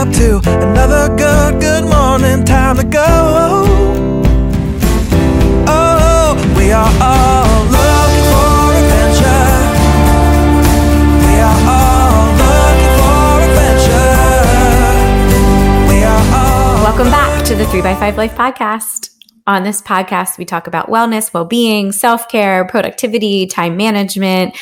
up to another good, good morning. Time to go. Oh, we are all looking for adventure. We are all looking for adventure. We are all. Welcome back to the 3by5 Life podcast. On this podcast, we talk about wellness, well being, self care, productivity, time management,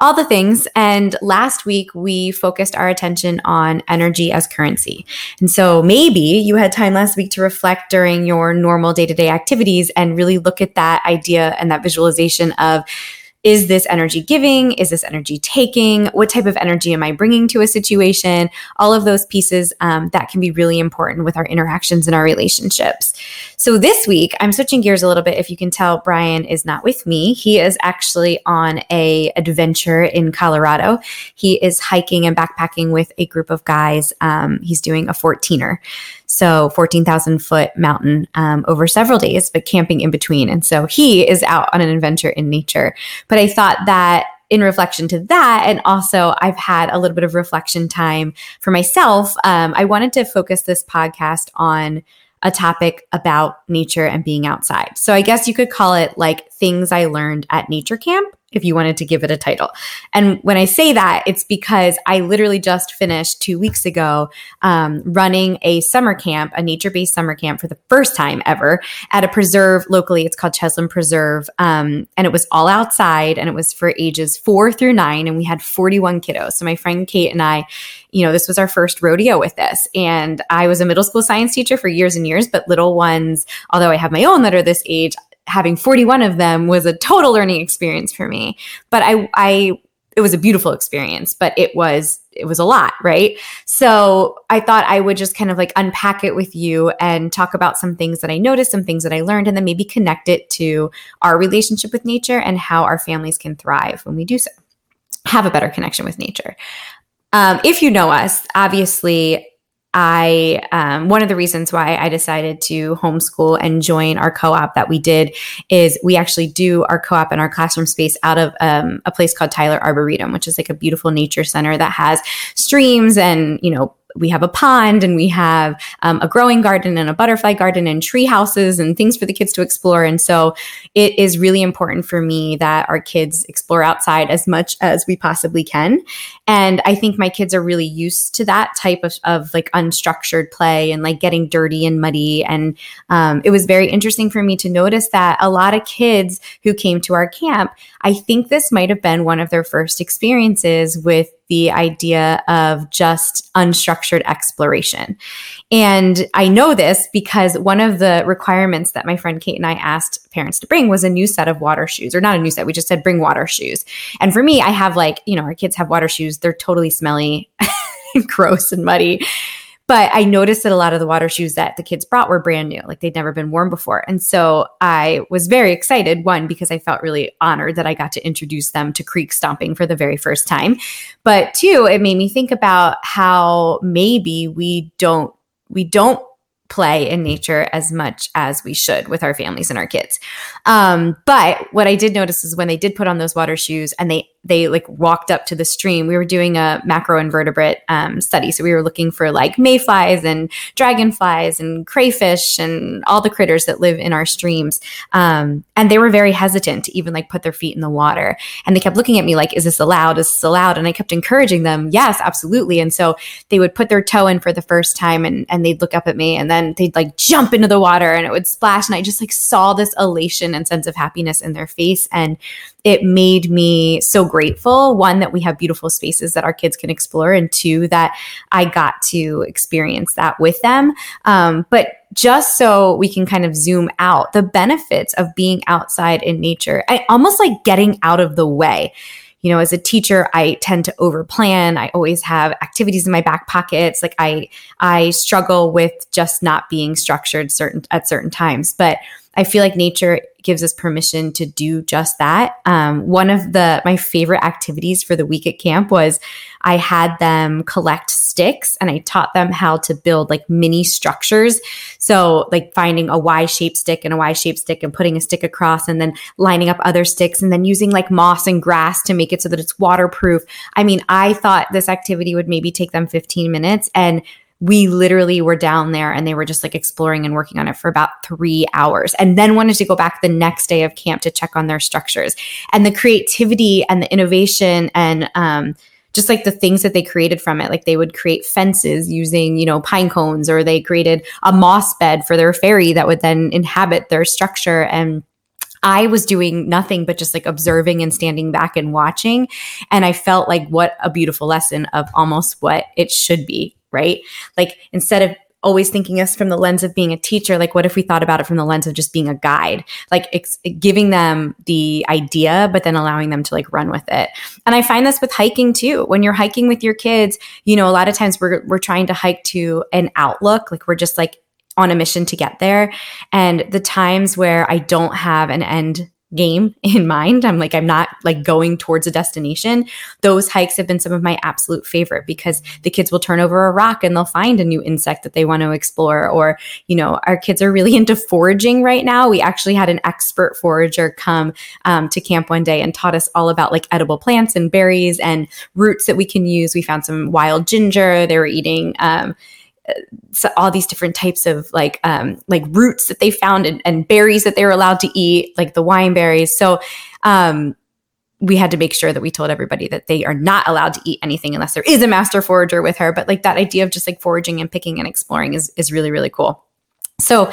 all the things. And last week, we focused our attention on energy as currency. And so maybe you had time last week to reflect during your normal day to day activities and really look at that idea and that visualization of is this energy giving? Is this energy taking? What type of energy am I bringing to a situation? All of those pieces um, that can be really important with our interactions and our relationships. So this week, I'm switching gears a little bit. If you can tell, Brian is not with me. He is actually on a adventure in Colorado. He is hiking and backpacking with a group of guys. Um, he's doing a 14er. So 14,000 foot mountain um, over several days, but camping in between. And so he is out on an adventure in nature. But I thought that in reflection to that, and also I've had a little bit of reflection time for myself, um, I wanted to focus this podcast on a topic about nature and being outside. So I guess you could call it like things I learned at nature camp if you wanted to give it a title. And when I say that, it's because I literally just finished two weeks ago um, running a summer camp, a nature based summer camp for the first time ever at a preserve locally. It's called Cheslen Preserve. Um, and it was all outside and it was for ages four through nine. And we had 41 kiddos. So my friend Kate and I, you know, this was our first rodeo with this. And I was a middle school science teacher for years and years, but little ones, although I have my own that are this age, having 41 of them was a total learning experience for me. But I, I, it was a beautiful experience, but it was, it was a lot, right? So I thought I would just kind of like unpack it with you and talk about some things that I noticed, some things that I learned, and then maybe connect it to our relationship with nature and how our families can thrive when we do so. Have a better connection with nature. Um, if you know us, obviously, I um, one of the reasons why I decided to homeschool and join our co-op that we did is we actually do our co-op and our classroom space out of um, a place called Tyler Arboretum, which is like a beautiful nature center that has streams and you know we have a pond and we have um, a growing garden and a butterfly garden and tree houses and things for the kids to explore. And so it is really important for me that our kids explore outside as much as we possibly can. And I think my kids are really used to that type of, of like unstructured play and like getting dirty and muddy. And um, it was very interesting for me to notice that a lot of kids who came to our camp, I think this might have been one of their first experiences with the idea of just unstructured exploration. And I know this because one of the requirements that my friend Kate and I asked parents to bring was a new set of water shoes, or not a new set. We just said bring water shoes. And for me, I have like, you know, our kids have water shoes. They're totally smelly, gross, and muddy. But I noticed that a lot of the water shoes that the kids brought were brand new, like they'd never been worn before. And so I was very excited, one, because I felt really honored that I got to introduce them to creek stomping for the very first time. But two, it made me think about how maybe we don't we don't play in nature as much as we should with our families and our kids. Um, but what I did notice is when they did put on those water shoes and they they like walked up to the stream. We were doing a macroinvertebrate um, study, so we were looking for like mayflies and dragonflies and crayfish and all the critters that live in our streams. Um, and they were very hesitant to even like put their feet in the water. And they kept looking at me like, "Is this allowed? Is this allowed?" And I kept encouraging them, "Yes, absolutely." And so they would put their toe in for the first time, and and they'd look up at me, and then they'd like jump into the water, and it would splash, and I just like saw this elation and sense of happiness in their face, and it made me so grateful. One, that we have beautiful spaces that our kids can explore, and two, that I got to experience that with them. Um, but just so we can kind of zoom out, the benefits of being outside in nature, I almost like getting out of the way you know, as a teacher, I tend to overplan. I always have activities in my back pockets. Like I, I struggle with just not being structured certain at certain times. But I feel like nature gives us permission to do just that. Um, one of the my favorite activities for the week at camp was I had them collect sticks and I taught them how to build like mini structures. So like finding a Y-shaped stick and a Y-shaped stick and putting a stick across and then lining up other sticks and then using like moss and grass to make it so that it's waterproof. I mean, I thought this activity would maybe take them 15 minutes and we literally were down there and they were just like exploring and working on it for about three hours and then wanted to go back the next day of camp to check on their structures. And the creativity and the innovation and um, just like the things that they created from it like they would create fences using you know pine cones or they created a moss bed for their fairy that would then inhabit their structure. And I was doing nothing but just like observing and standing back and watching. And I felt like what a beautiful lesson of almost what it should be, right? Like instead of always thinking us from the lens of being a teacher like what if we thought about it from the lens of just being a guide like ex- giving them the idea but then allowing them to like run with it and i find this with hiking too when you're hiking with your kids you know a lot of times we're we're trying to hike to an outlook like we're just like on a mission to get there. And the times where I don't have an end game in mind, I'm like, I'm not like going towards a destination. Those hikes have been some of my absolute favorite because the kids will turn over a rock and they'll find a new insect that they want to explore. Or, you know, our kids are really into foraging right now. We actually had an expert forager come um, to camp one day and taught us all about like edible plants and berries and roots that we can use. We found some wild ginger. They were eating, um, all these different types of like um, like roots that they found and, and, berries that they were allowed to eat, like the wine berries. So um, we had to make sure that we told everybody that they are not allowed to eat anything unless there is a master forager with her. But like that idea of just like foraging and picking and exploring is is really really cool. So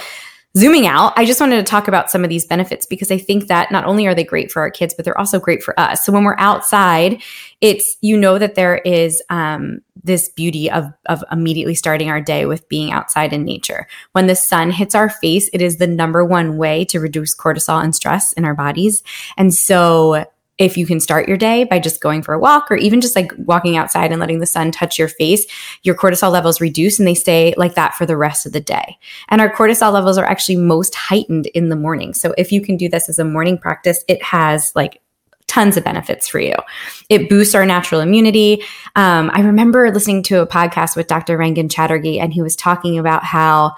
zooming out, I just wanted to talk about some of these benefits because I think that not only are they great for our kids, but they're also great for us. So when we're outside, it's you know that there is um, this beauty of of immediately starting our day with being outside in nature. When the sun hits our face, it is the number one way to reduce cortisol and stress in our bodies, and so if you can start your day by just going for a walk or even just like walking outside and letting the sun touch your face, your cortisol levels reduce and they stay like that for the rest of the day. And our cortisol levels are actually most heightened in the morning. So if you can do this as a morning practice, it has like tons of benefits for you. It boosts our natural immunity. Um, I remember listening to a podcast with Dr. Rangan Chatterjee, and he was talking about how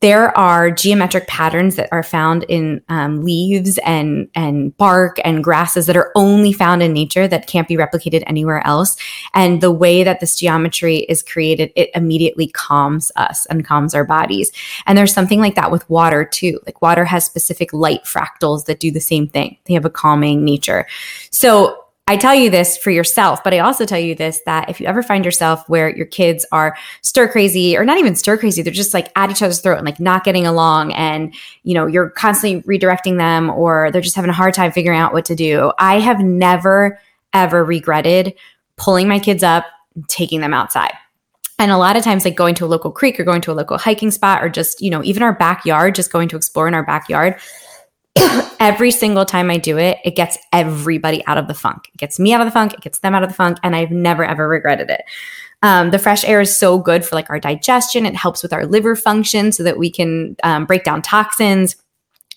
there are geometric patterns that are found in um, leaves and and bark and grasses that are only found in nature that can't be replicated anywhere else. And the way that this geometry is created, it immediately calms us and calms our bodies. And there's something like that with water too. Like water has specific light fractals that do the same thing. They have a calming nature. So I tell you this for yourself, but I also tell you this that if you ever find yourself where your kids are stir crazy or not even stir crazy, they're just like at each other's throat and like not getting along and, you know, you're constantly redirecting them or they're just having a hard time figuring out what to do. I have never, ever regretted pulling my kids up, taking them outside. And a lot of times, like going to a local creek or going to a local hiking spot or just, you know, even our backyard, just going to explore in our backyard every single time I do it, it gets everybody out of the funk. It gets me out of the funk, it gets them out of the funk, and I've never ever regretted it. Um, the fresh air is so good for like our digestion. It helps with our liver function so that we can um, break down toxins.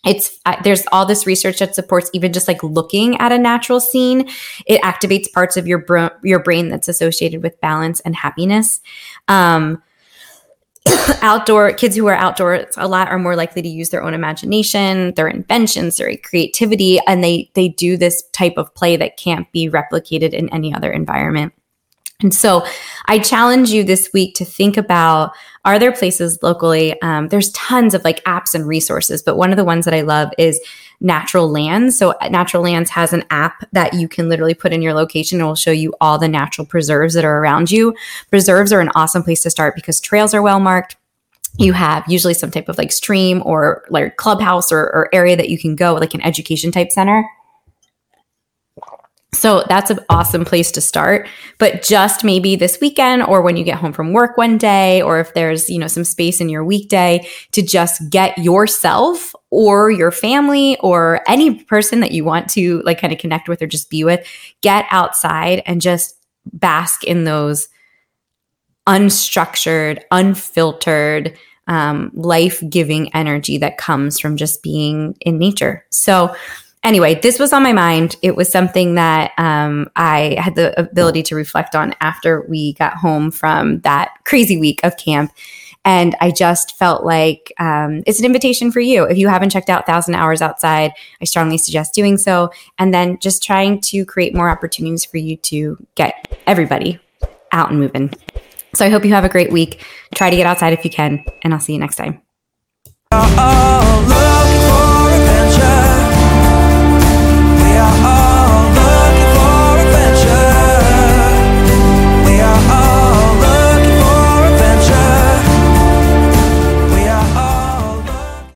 It's uh, there's all this research that supports even just like looking at a natural scene. It activates parts of your bro- your brain that's associated with balance and happiness. Um, outdoor kids who are outdoors a lot are more likely to use their own imagination their inventions their creativity and they they do this type of play that can't be replicated in any other environment and so I challenge you this week to think about are there places locally? Um, there's tons of like apps and resources, but one of the ones that I love is Natural Lands. So Natural Lands has an app that you can literally put in your location and it will show you all the natural preserves that are around you. Preserves are an awesome place to start because trails are well marked you have usually some type of like stream or like clubhouse or, or, area that you can go like an education type center so that's an awesome place to start. But just maybe this weekend or when you get home from work one day, or if there's, you know, some space in your weekday to just get yourself or your family or any person that you want to like kind of connect with or just be with, get outside and just bask in those unstructured, unfiltered, um, life giving energy that comes from just being in nature. So, anyway, this was on my mind. It was something that um, I had the ability to reflect on after we got home from that crazy week of camp. And I just felt like um, it's an invitation for you. If you haven't checked out Thousand Hours Outside, I strongly suggest doing so. And then just trying to create more opportunities for you to get everybody out and moving. So I hope you have a great week. Try to get outside if you can, and I'll see you next time.